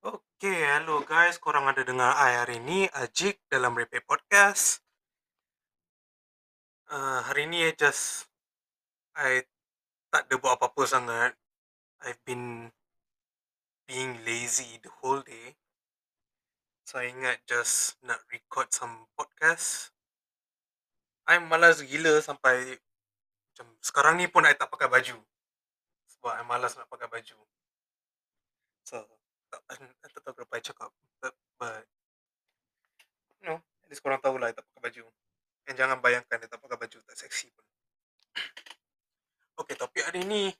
Okay, hello guys. Korang ada dengar I hari ni, Ajik dalam Repair Podcast. Uh, hari ni I just... I tak ada buat apa-apa sangat. I've been being lazy the whole day. So, I ingat just nak record some podcast. I malas gila sampai... Macam sekarang ni pun I tak pakai baju. Sebab I malas nak pakai baju. So, kenapa I cakap. But, but know, at least korang tahu lah I tak pakai baju. And jangan bayangkan I tak pakai baju, tak seksi pun. Okay, topik hari ni...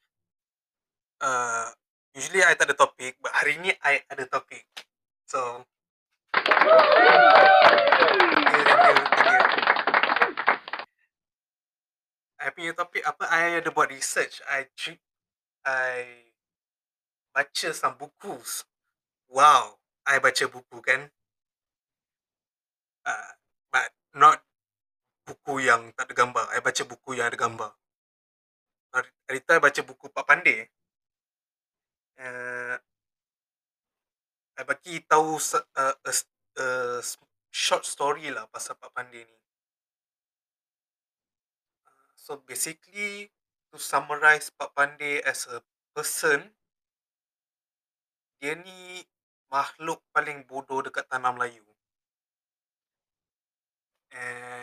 Uh, usually I tak ada topik, but hari ni I ada topik. So... I punya topik apa, I ada buat research. I, I baca some buku. Wow, I baca buku kan. Uh, but not buku yang tak ada gambar. I baca buku yang ada gambar. Hari tu I baca buku Pak Pandey. Uh, I bagi tahu uh, a, a short story lah pasal Pak Pandey ni. So basically to summarize Pak Pandey as a person, dia ni makhluk paling bodoh dekat tanah Melayu. And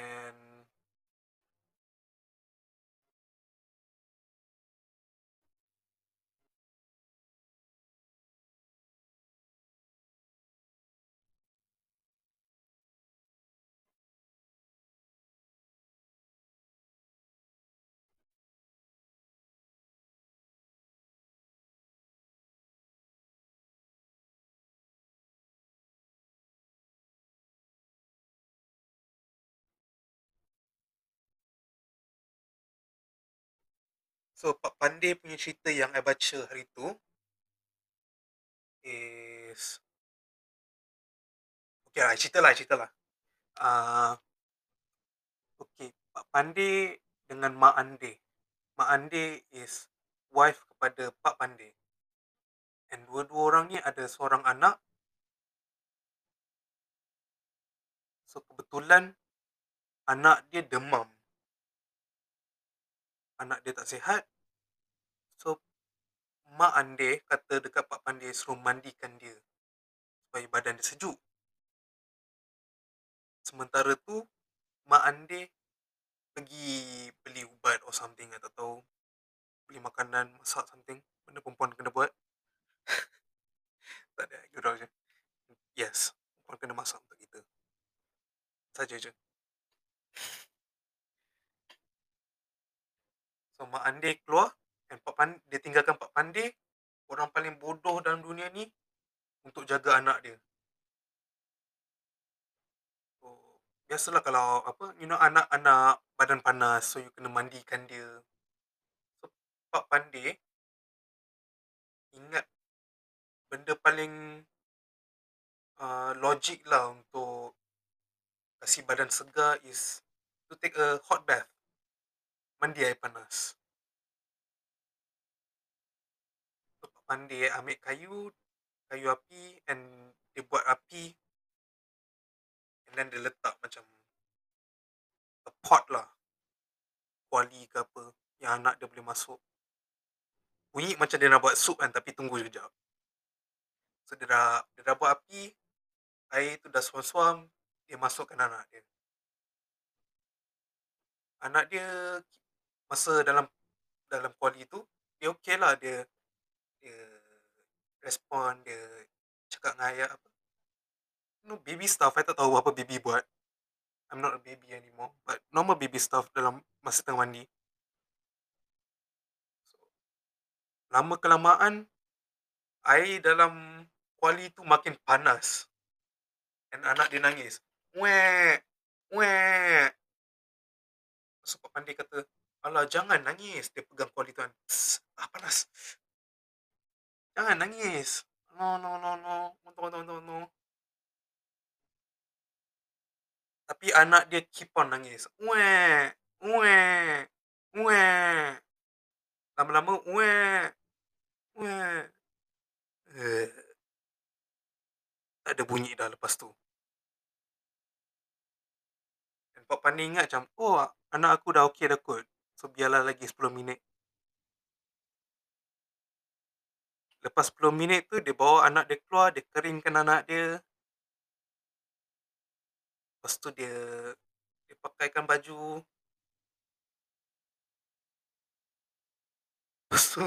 So, Pak Pandey punya cerita yang I baca hari tu is... Okay lah, cerita lah, cerita lah. Uh, okay, Pak Pandey dengan Mak Ande. Mak Ande is wife kepada Pak Pandey. And dua-dua orang ni ada seorang anak. So, kebetulan anak dia demam anak dia tak sihat. So, Mak Ande kata dekat Pak Pandey suruh mandikan dia. Supaya badan dia sejuk. Sementara tu, Mak Ande pergi beli ubat or something. I tak tahu. Beli makanan, masak something. Benda perempuan kena buat. tak ada, gurau je. Yes, perempuan kena masak untuk kita. Saja je. So Mak Ande keluar dan Pak Pandey, dia tinggalkan Pak Pandey, orang paling bodoh dalam dunia ni untuk jaga anak dia. So, biasalah kalau apa, you know anak-anak badan panas, so you kena mandikan dia. So, Pak Pandey ingat benda paling uh, logik lah untuk kasih badan segar is to take a hot bath mandi air panas. Bapak pandai ambil kayu, kayu api and dia buat api and then dia letak macam a pot lah. Kuali ke apa yang anak dia boleh masuk. Bunyi macam dia nak buat sup kan tapi tunggu sekejap. So dia dah, dia dah buat api, air tu dah suam-suam, dia masukkan anak dia. Anak dia masa dalam dalam kuali tu dia okey lah dia dia respon dia cakap dengan ayah apa know, baby stuff I tak tahu apa baby buat. I'm not a baby anymore but normal baby stuff dalam masa tengah mandi. So, lama kelamaan air dalam kuali tu makin panas. Dan anak dia nangis. Wek wek sebab pandai kata Alah, jangan nangis. Dia pegang kuali tuan. Ah, panas. Jangan nangis. No, no, no, no. No, no, no, no. Tapi anak dia keep on nangis. Uwe, uwe, uwe. Lama-lama, uwe, uwe. tak ada bunyi dah lepas tu. Pak Pandey ingat macam, oh anak aku dah okey dah kot. So biarlah lagi 10 minit. Lepas 10 minit tu dia bawa anak dia keluar, dia keringkan anak dia. Lepas tu dia dia pakaikan baju. Lepas tu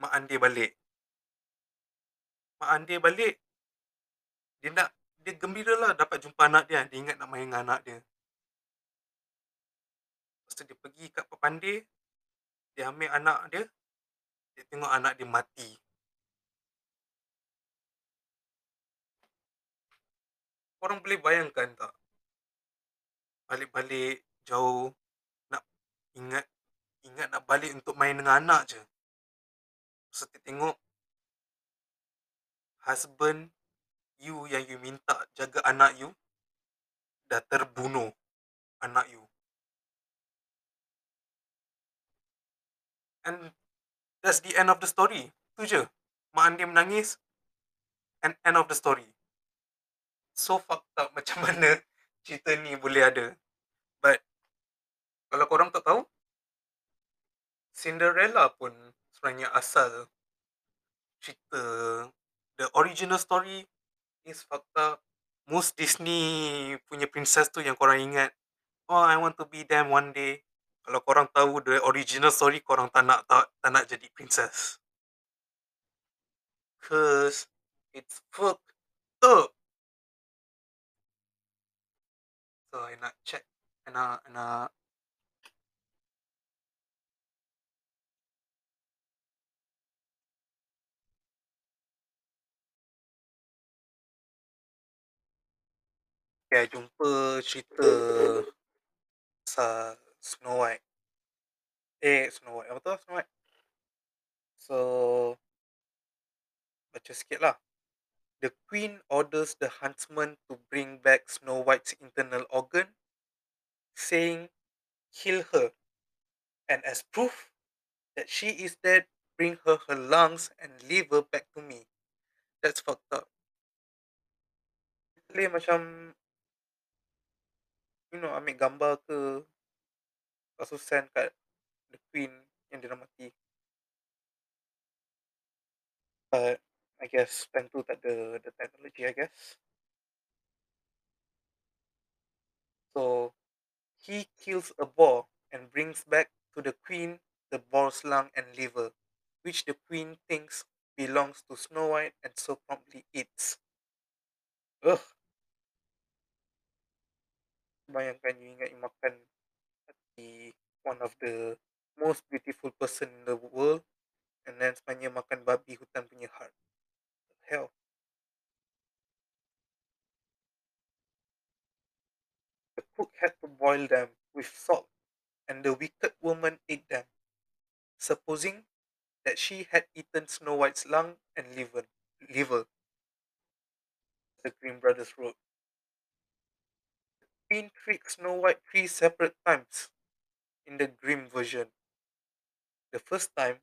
Mak Andir balik. Mak Andir balik, dia nak, dia gembira lah dapat jumpa anak dia. Dia ingat nak main dengan anak dia. Tu dia pergi kat Pak Pandir, dia ambil anak dia, dia tengok anak dia mati. Korang boleh bayangkan tak? Balik-balik jauh, nak ingat, ingat nak balik untuk main dengan anak je. Lepas tu tengok, husband you yang you minta jaga anak you, dah terbunuh anak you. And that's the end of the story. Tu je. Mak Andir menangis. And end of the story. So fucked up macam mana cerita ni boleh ada. But, kalau korang tak tahu, Cinderella pun sebenarnya asal cerita the original story is fucked up. Most Disney punya princess tu yang korang ingat, oh I want to be them one day. Kalau korang tahu the original story, korang tak nak tak, tak nak jadi princess. Cause it's fucked up. So I nak check, I nak, I nak Okay, jumpa cerita pasal Snow White. Eh, Snow White. Apa tu Snow White? So, baca sikit lah. The queen orders the huntsman to bring back Snow White's internal organ, saying, kill her. And as proof that she is dead, bring her her lungs and liver back to me. That's fucked up. Boleh macam you know, ambil gambar ke the queen yang dia mati. But I guess time tu tak ada the technology I guess. So he kills a boar and brings back to the queen the boar's lung and liver, which the queen thinks belongs to Snow White and so promptly eats. Ugh. Bayangkan you ingat you makan hati one of the most beautiful person in the world and then sebenarnya makan babi hutan punya heart. Hell. The cook had to boil them with salt and the wicked woman ate them, supposing that she had eaten Snow White's lung and liver. liver. The Green Brothers wrote. The Queen tricked Snow White three separate times in the Grimm version. The first time,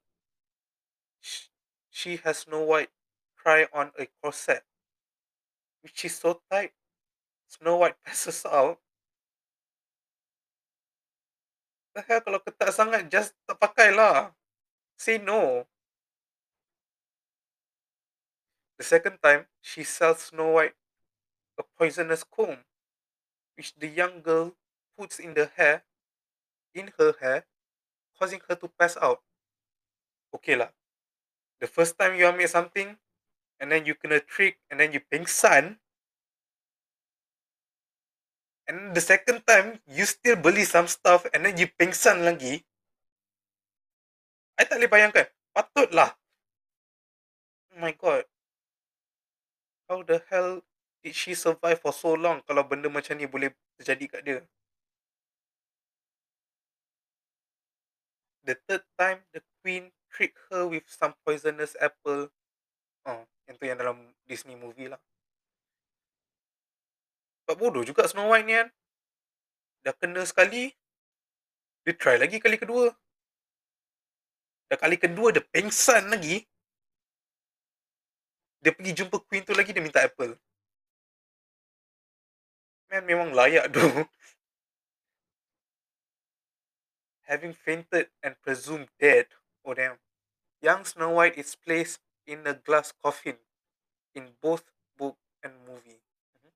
she has Snow White try on a corset, which is so tight, Snow White passes out. The kalau ketat sangat, just tak pakai lah. Say no. The second time, she sells Snow White a poisonous comb, which the young girl puts in the hair, in her hair, causing her to pass out. Okay lah. The first time you ambil something, and then you kena trick, and then you pengsan, and the second time, you still beli some stuff, and then you pengsan lagi, I tak boleh bayangkan. Patutlah. Oh my god. How the hell did she survive for so long kalau benda macam ni boleh terjadi kat dia? The third time, the queen tricked her with some poisonous apple. Oh, yang tu yang dalam Disney movie lah. Sebab bodoh juga Snow White ni kan. Dah kena sekali, dia try lagi kali kedua. Dah kali kedua dia pengsan lagi. Dia pergi jumpa queen tu lagi dia minta apple. Man memang layak tu. Having fainted and presumed dead. Oh damn. Young Snow White is placed in a glass coffin in both book and movie. Mhm.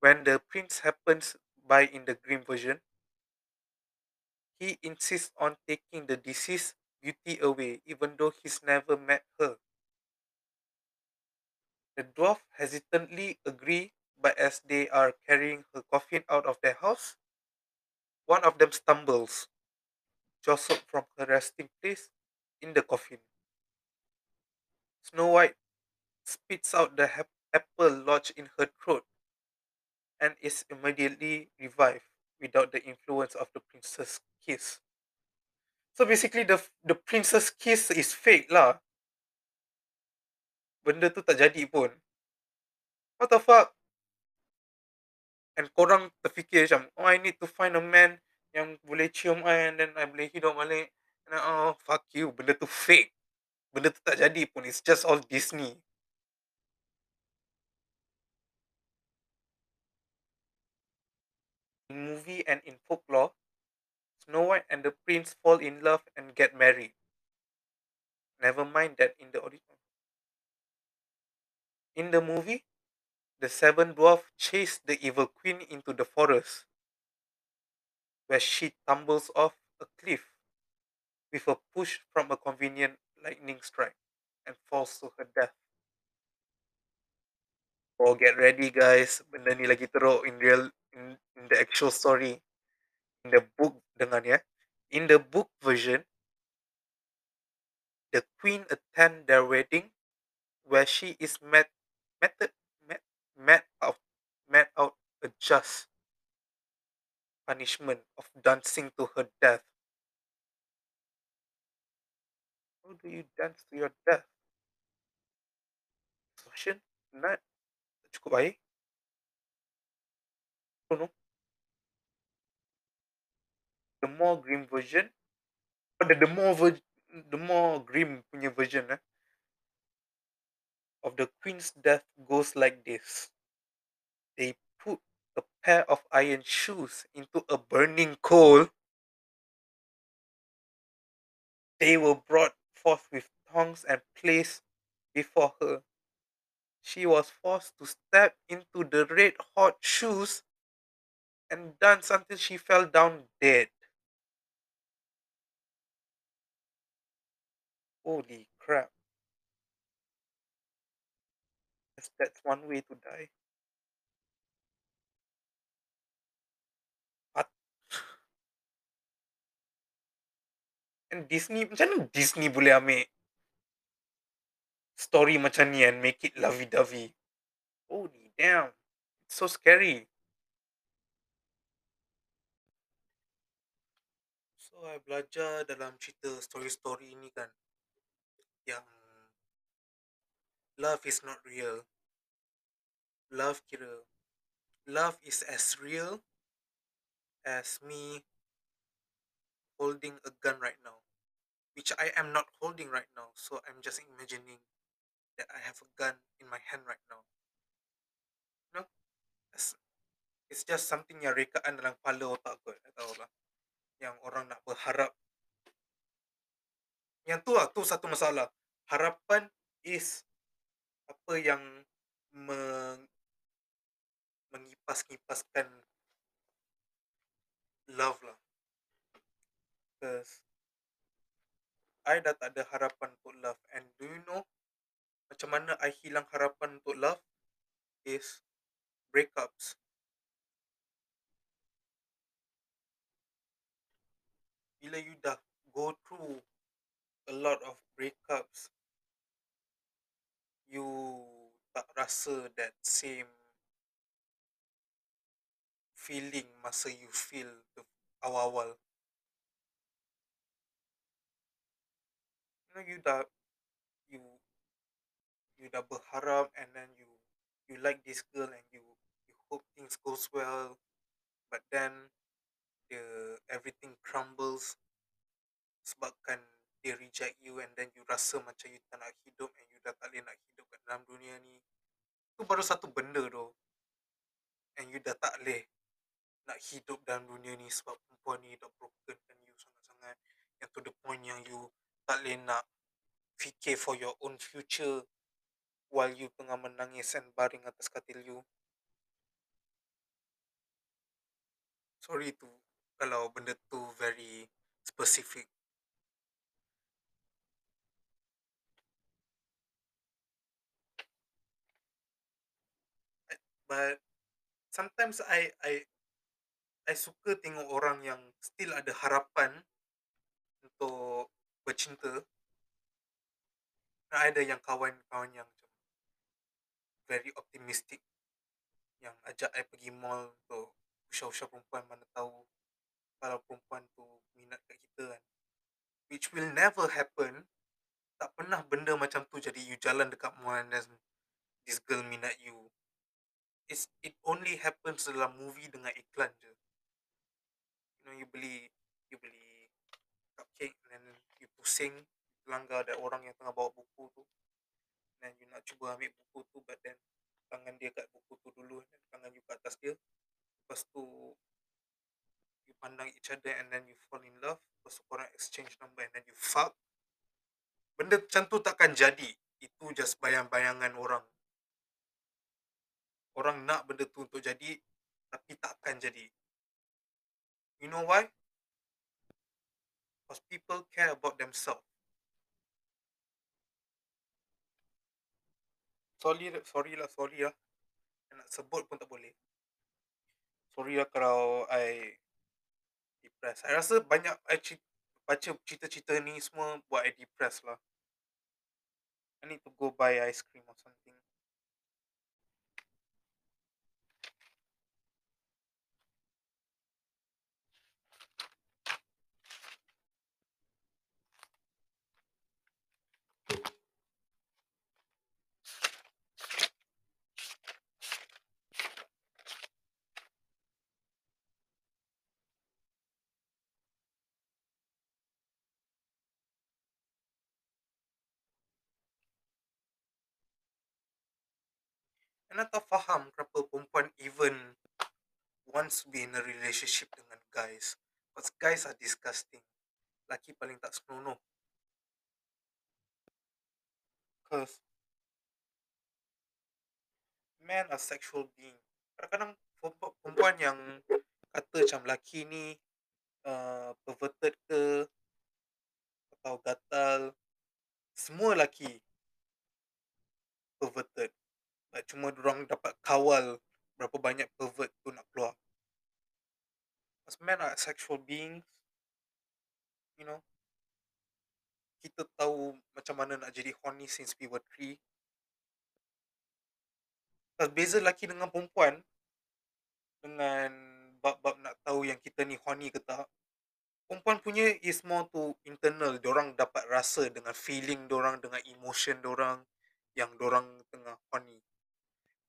When the prince happens by in the Grimm version, he insists on taking the deceased beauty away, even though he's never met her. The dwarf hesitantly agree, but as they are carrying her coffin out of their house, one of them stumbles, jostled from her resting place in the coffin. Snow White spits out the apple lodged in her throat and is immediately revived without the influence of the prince's kiss. So basically the the princess kiss is fake lah. Benda tu tak jadi pun. What the fuck? And korang terfikir macam, oh I need to find a man yang boleh cium I and then I boleh hidup balik. And then, oh fuck you, benda tu fake. Benda tu tak jadi pun. It's just all Disney. In movie and in folklore, Snow White and the prince fall in love and get married. Never mind that in the original. In the movie, the seven dwarfs chase the evil queen into the forest, where she tumbles off a cliff with a push from a convenient lightning strike and falls to her death. Oh, get ready, guys. Benda ni lagi teruk in real in, in the actual story. In the book, dengar ni eh. In the book version, the queen attend their wedding, where she is met, met, met, met out, met out a just punishment of dancing to her death. How do you dance to your death? Exhaustion? Not cukup baik. Oh no. The more grim version, oh, the, the more ver- the more grim punya version eh, of the queen's death goes like this. They pair of iron shoes into a burning coal. They were brought forth with tongs and placed before her. She was forced to step into the red hot shoes and dance until she fell down dead. Holy crap. That's one way to die. And Disney, macam mana Disney boleh ambil story macam ni and make it lovey-dovey? Holy damn. It's so scary. So, I belajar dalam cerita story-story ni kan, yang love is not real. Love kira, love is as real as me holding a gun right now, which I am not holding right now. So, I'm just imagining that I have a gun in my hand right now. Know, it's, it's just something yang rekaan dalam kepala otak kot, tak tahu lah. Yang orang nak berharap. Yang tu lah, tu satu masalah. Harapan is apa yang meng, mengipas-ngipaskan love lah. Because I dah tak ada harapan untuk love. And do you know macam mana I hilang harapan untuk love? Is breakups. Bila you dah go through a lot of breakups, you tak rasa that same feeling masa you feel awal-awal. You know, you dah, you, you dah berharap and then you, you like this girl and you, you hope things goes well, but then the everything crumbles sebabkan they reject you and then you rasa macam you tak nak hidup and you dah tak boleh nak hidup kat dalam dunia ni. Tu baru satu benda tu and you dah tak boleh nak hidup dalam dunia ni sebab perempuan ni dah brokenkan you sangat-sangat. Yang to the point yang you tak boleh nak fikir for your own future while you tengah menangis and baring atas katil you. Sorry tu kalau benda tu very specific. But sometimes I I I suka tengok orang yang still ada harapan untuk bercinta. Ada yang kawan-kawan yang macam very optimistic yang ajak I pergi mall untuk usah-usah perempuan mana tahu kalau perempuan tu minat kat kita kan. Which will never happen. Tak pernah benda macam tu jadi you jalan dekat mall and then this girl minat you. It's, it only happens dalam movie dengan iklan je. You know, you beli you beli cupcake and then pusing langgar ada orang yang tengah bawa buku tu. Dan you nak cuba ambil buku tu but then tangan dia kat buku tu dulu dan tangan you kat atas dia. Lepas tu you pandang each other and then you fall in love. Lepas tu korang exchange number and then you fuck. Benda macam tu takkan jadi. Itu just bayang-bayangan orang. Orang nak benda tu untuk jadi tapi takkan jadi. You know why because people care about themselves. Sorry sorry lah sorry lah. Nak sebut pun tak boleh. Sorry lah kalau I depressed. I rasa banyak I baca cerita-cerita ni semua buat I depressed lah. I need to go buy ice cream or something Anda tak faham kenapa perempuan even wants to be in a relationship dengan guys. Because guys are disgusting. Laki paling tak senonoh. Because men are sexual being. Kadang-kadang perempuan yang kata macam laki ni uh, perverted ke atau gatal. Semua laki perverted. Like cuma orang dapat kawal berapa banyak pervert tu nak keluar. As men are sexual beings, you know, kita tahu macam mana nak jadi horny since we were three. Pas beza lelaki dengan perempuan, dengan bab-bab nak tahu yang kita ni horny ke tak, perempuan punya is more to internal. Diorang dapat rasa dengan feeling diorang, dengan emotion diorang yang diorang tengah horny.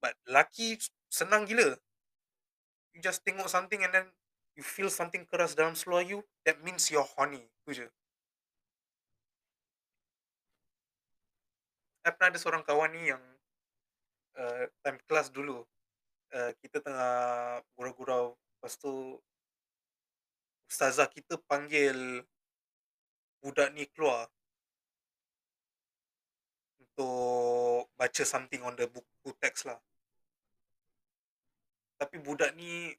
But laki senang gila. You just tengok something and then you feel something keras dalam seluar you, that means you're horny. Tu je. I pernah ada seorang kawan ni yang uh, time kelas dulu. Uh, kita tengah gurau-gurau. Lepas tu ustazah kita panggil budak ni keluar untuk baca something on the buku teks lah. Tapi budak ni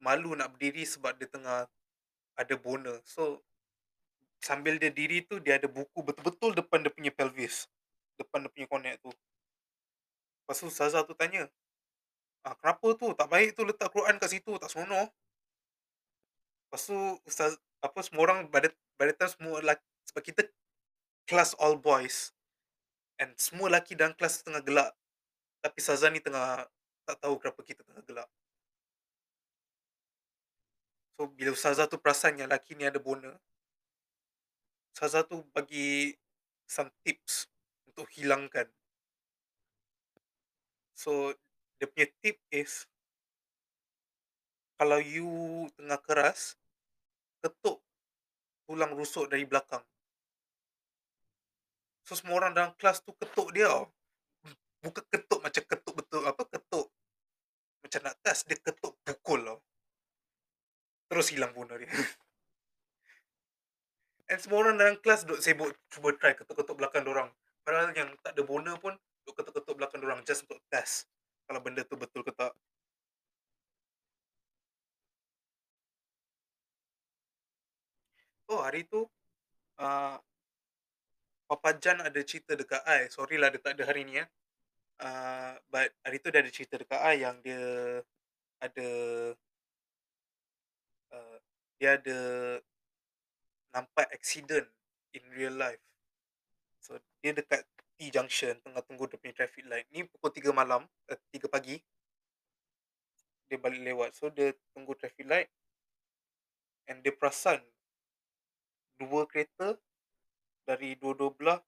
malu nak berdiri sebab dia tengah ada boner. So sambil dia diri tu dia ada buku betul-betul depan dia punya pelvis. Depan dia punya connect tu. Lepas tu Ustazah tu tanya. Ah, kenapa tu? Tak baik tu letak Quran kat situ. Tak seronok. Lepas tu Ustaz, apa semua orang pada pada time semua lelaki, sebab kita kelas all boys. And semua lelaki dalam kelas tengah gelak. Tapi Ustazah ni tengah tak tahu kenapa kita tengah gelap. So bila Ustazah tu perasan yang lelaki ni ada boner, Ustazah tu bagi some tips untuk hilangkan. So the punya tip is kalau you tengah keras, ketuk tulang rusuk dari belakang. So semua orang dalam kelas tu ketuk dia. bukan ketuk macam ketuk betul apa ketuk macam nak test dia ketuk pukul tau. Terus hilang phone dia. And semua orang dalam kelas duk sibuk cuba try ketuk-ketuk belakang orang. Padahal yang tak ada bona pun duk ketuk-ketuk belakang orang just untuk test kalau benda tu betul ke tak. Oh hari tu uh, Papa Jan ada cerita dekat I. Sorry lah dia tak ada hari ni ya uh, but hari tu dia ada cerita dekat I yang dia ada uh, dia ada nampak accident in real life. So dia dekat T junction tengah tunggu punya traffic light. Ni pukul 3 malam, uh, 3 pagi. Dia balik lewat. So dia tunggu traffic light and dia perasan dua kereta dari dua-dua belah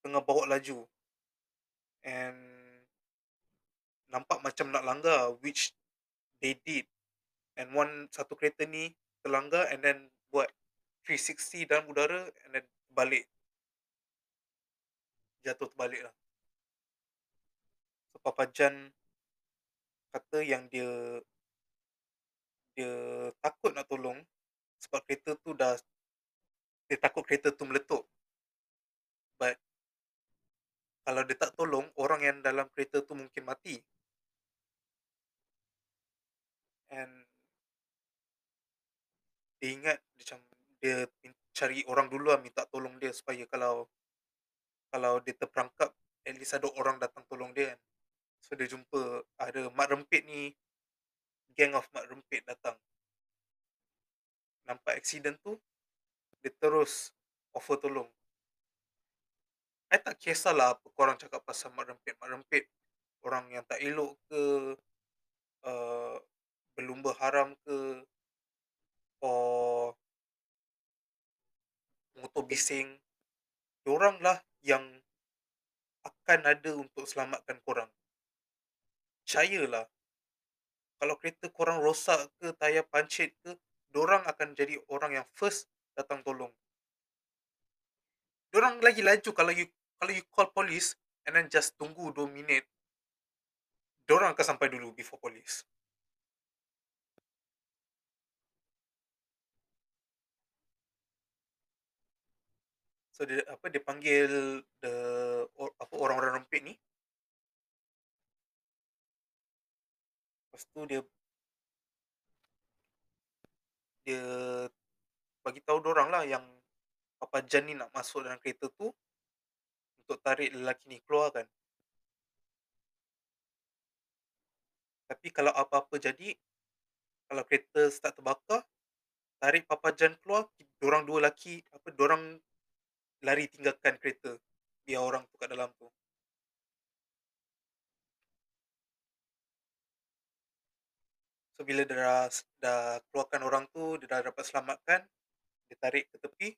tengah bawa laju. And nampak macam nak langgar which they did. And one satu kereta ni terlanggar and then buat 360 dalam udara and then balik. Jatuh terbalik lah. So Papa Jan kata yang dia dia takut nak tolong sebab kereta tu dah dia takut kereta tu meletup. But kalau dia tak tolong orang yang dalam kereta tu mungkin mati. And dia ingat macam dia cari orang dulu lah minta tolong dia supaya kalau kalau dia terperangkap at least ada orang datang tolong dia kan. So dia jumpa ada mak rempit ni gang of mak rempit datang. Nampak accident tu dia terus offer tolong I tak kisahlah apa korang cakap pasal mak rempit mak rempit orang yang tak elok ke uh, berlumba haram ke or motor bising. Orang lah yang akan ada untuk selamatkan korang. Percayalah kalau kereta korang rosak ke tayar pancit ke orang akan jadi orang yang first datang tolong. Orang lagi laju kalau you kalau you call police and then just tunggu 2 minit orang akan sampai dulu before police So dia apa dia panggil the or, apa orang-orang rempit ni. Lepas tu dia dia bagi tahu orang lah yang Papa Jan ni nak masuk dalam kereta tu untuk tarik lelaki ni keluar kan. Tapi kalau apa-apa jadi, kalau kereta start terbakar, tarik Papa Jan keluar, orang dua lelaki, apa, orang lari tinggalkan kereta biar orang tu kat dalam tu so bila dia dah, dah keluarkan orang tu dia dah dapat selamatkan dia tarik ke tepi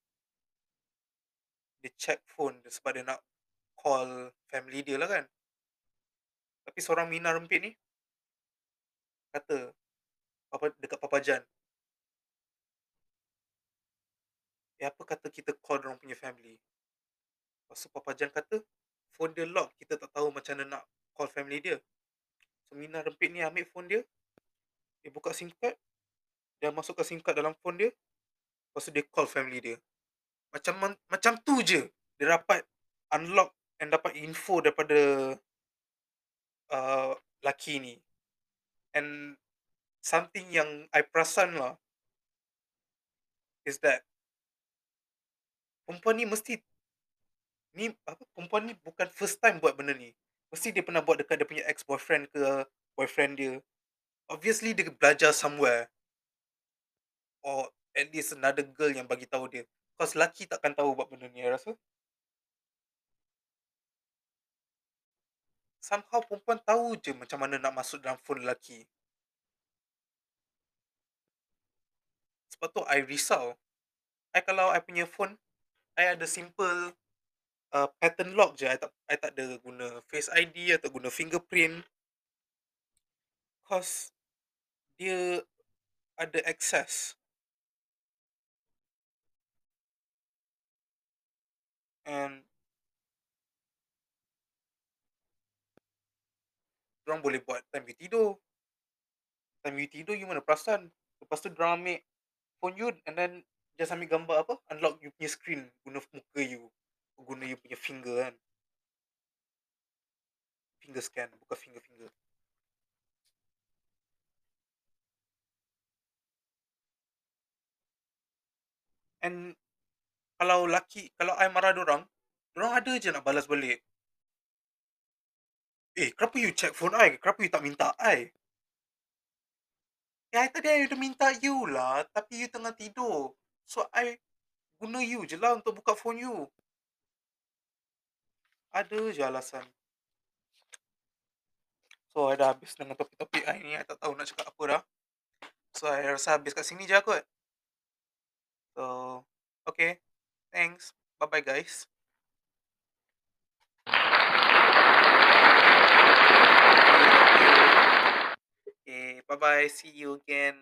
dia check phone sebab dia nak call family dia lah kan tapi seorang Mina rempit ni kata apa dekat Papa Jan Eh apa kata kita call orang punya family? Lepas tu Papa Jan kata, phone dia lock, kita tak tahu macam mana nak call family dia. So Mina rempit ni ambil phone dia, dia buka SIM card, dia masukkan SIM card dalam phone dia, lepas tu dia call family dia. Macam macam tu je, dia dapat unlock and dapat info daripada uh, laki ni. And something yang I perasan lah, is that perempuan ni mesti ni apa perempuan ni bukan first time buat benda ni. Mesti dia pernah buat dekat dia punya ex boyfriend ke boyfriend dia. Obviously dia belajar somewhere. Or at least another girl yang bagi tahu dia. Cause lelaki takkan tahu buat benda ni, I rasa. Somehow perempuan tahu je macam mana nak masuk dalam phone lelaki. Sebab tu I risau. I kalau I punya phone, I ada simple uh, pattern lock je. I tak, I tak ada guna face ID atau guna fingerprint. Cause dia ada access. And dorang boleh buat time you tidur. Time you tidur, you mana perasan. Lepas tu dorang ambil phone you and then just ambil gambar apa, unlock you punya screen guna muka you. Guna you punya finger kan. Finger scan, bukan finger-finger. And kalau laki kalau I marah dorang, dorang ada je nak balas balik. "Eh, kenapa you check phone I? Kenapa you tak minta I?" "Eh, I tadi I dah minta you lah, tapi you tengah tidur. So, I guna you je lah untuk buka phone you." Ada je alasan. So, I dah habis dengan topik-topik I ni. I tak tahu nak cakap apa dah. So, I rasa habis kat sini je lah kot. So, okay. Thanks. Bye-bye, guys. Okay, bye-bye. See you again.